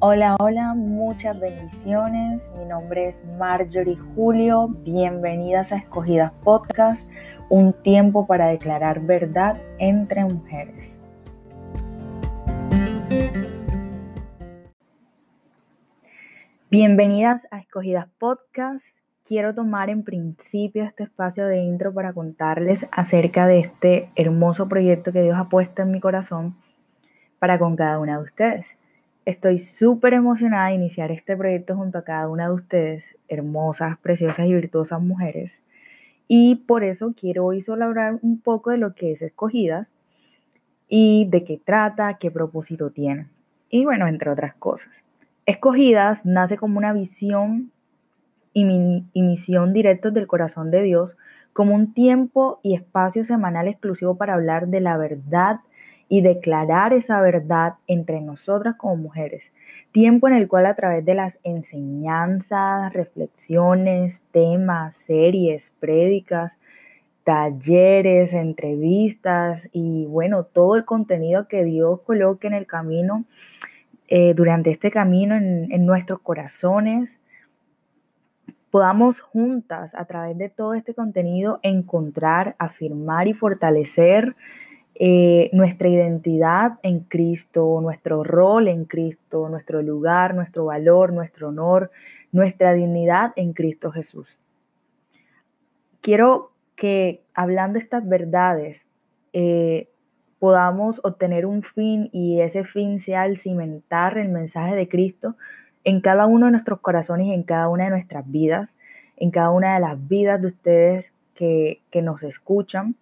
Hola, hola, muchas bendiciones. Mi nombre es Marjorie Julio. Bienvenidas a Escogidas Podcast, un tiempo para declarar verdad entre mujeres. Bienvenidas a Escogidas Podcast. Quiero tomar en principio este espacio de intro para contarles acerca de este hermoso proyecto que Dios ha puesto en mi corazón para con cada una de ustedes. Estoy súper emocionada de iniciar este proyecto junto a cada una de ustedes, hermosas, preciosas y virtuosas mujeres. Y por eso quiero hoy solo hablar un poco de lo que es Escogidas y de qué trata, qué propósito tiene. Y bueno, entre otras cosas. Escogidas nace como una visión y, misión directos del corazón de Dios, como un tiempo y espacio semanal exclusivo para hablar de la verdad y declarar esa verdad entre nosotras como mujeres. Tiempo en el cual a través de las enseñanzas, reflexiones, temas, series, prédicas, talleres, entrevistas y bueno, todo el contenido que Dios coloque en el camino, eh, durante este camino en, en nuestros corazones, podamos juntas a través de todo este contenido encontrar, afirmar y fortalecer eh, nuestra identidad en Cristo, nuestro rol en Cristo, nuestro lugar, nuestro valor, nuestro honor, nuestra dignidad en Cristo Jesús. Quiero que hablando estas verdades eh, podamos obtener un fin y ese fin sea el cimentar el mensaje de Cristo en cada uno de nuestros corazones y en cada una de nuestras vidas, en cada una de las vidas de ustedes que, que nos escuchan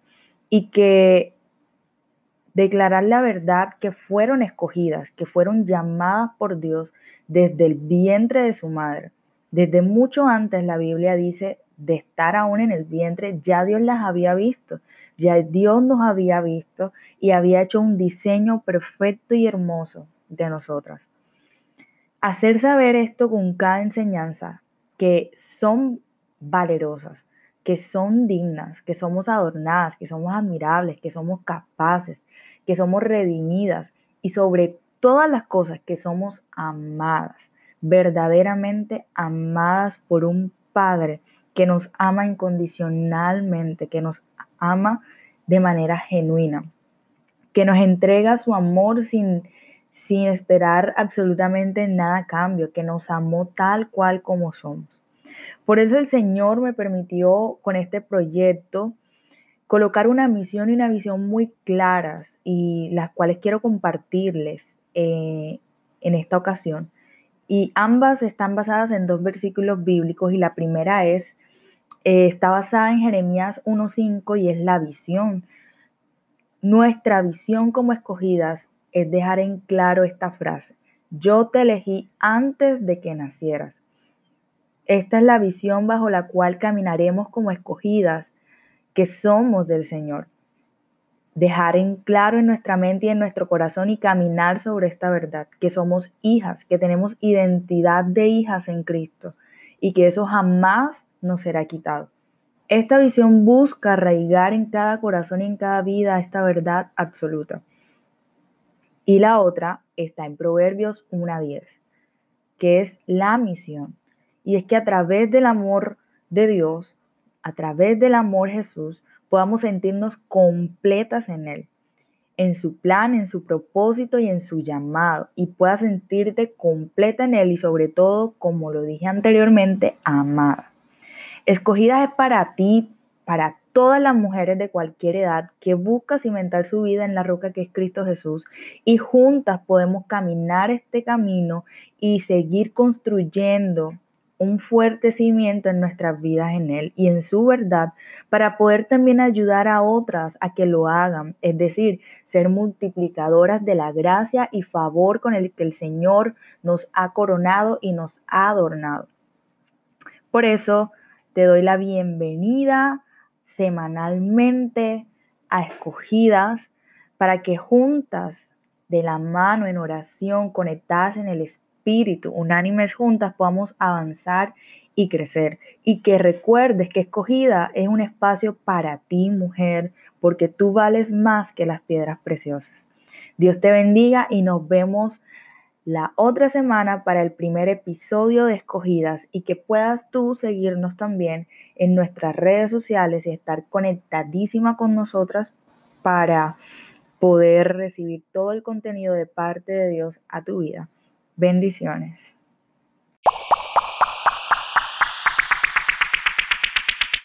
y que declarar la verdad que fueron escogidas, que fueron llamadas por Dios desde el vientre de su madre. Desde mucho antes la Biblia dice de estar aún en el vientre, ya Dios las había visto, ya Dios nos había visto y había hecho un diseño perfecto y hermoso de nosotras. Hacer saber esto con cada enseñanza, que son valerosas, que son dignas, que somos adornadas, que somos admirables, que somos capaces, que somos redimidas y sobre todas las cosas que somos amadas, verdaderamente amadas por un Padre que nos ama incondicionalmente, que nos ama de manera genuina, que nos entrega su amor sin, sin esperar absolutamente nada a cambio, que nos amó tal cual como somos. Por eso el Señor me permitió con este proyecto colocar una misión y una visión muy claras y las cuales quiero compartirles eh, en esta ocasión. Y ambas están basadas en dos versículos bíblicos y la primera es, eh, está basada en Jeremías 1.5 y es la visión. Nuestra visión como escogidas es dejar en claro esta frase. Yo te elegí antes de que nacieras. Esta es la visión bajo la cual caminaremos como escogidas que somos del Señor. Dejar en claro en nuestra mente y en nuestro corazón y caminar sobre esta verdad, que somos hijas, que tenemos identidad de hijas en Cristo y que eso jamás nos será quitado. Esta visión busca arraigar en cada corazón y en cada vida esta verdad absoluta. Y la otra está en Proverbios 1.10, que es la misión. Y es que a través del amor de Dios a través del amor Jesús podamos sentirnos completas en Él, en su plan, en su propósito y en su llamado, y puedas sentirte completa en Él y sobre todo, como lo dije anteriormente, amada. Escogida es para ti, para todas las mujeres de cualquier edad que buscan cimentar su vida en la roca que es Cristo Jesús y juntas podemos caminar este camino y seguir construyendo un fuerte cimiento en nuestras vidas en Él y en su verdad para poder también ayudar a otras a que lo hagan, es decir, ser multiplicadoras de la gracia y favor con el que el Señor nos ha coronado y nos ha adornado. Por eso te doy la bienvenida semanalmente a escogidas para que juntas de la mano en oración, conectadas en el Espíritu, espíritu, unánimes juntas, podamos avanzar y crecer. Y que recuerdes que escogida es un espacio para ti, mujer, porque tú vales más que las piedras preciosas. Dios te bendiga y nos vemos la otra semana para el primer episodio de Escogidas y que puedas tú seguirnos también en nuestras redes sociales y estar conectadísima con nosotras para poder recibir todo el contenido de parte de Dios a tu vida. Bendiciones.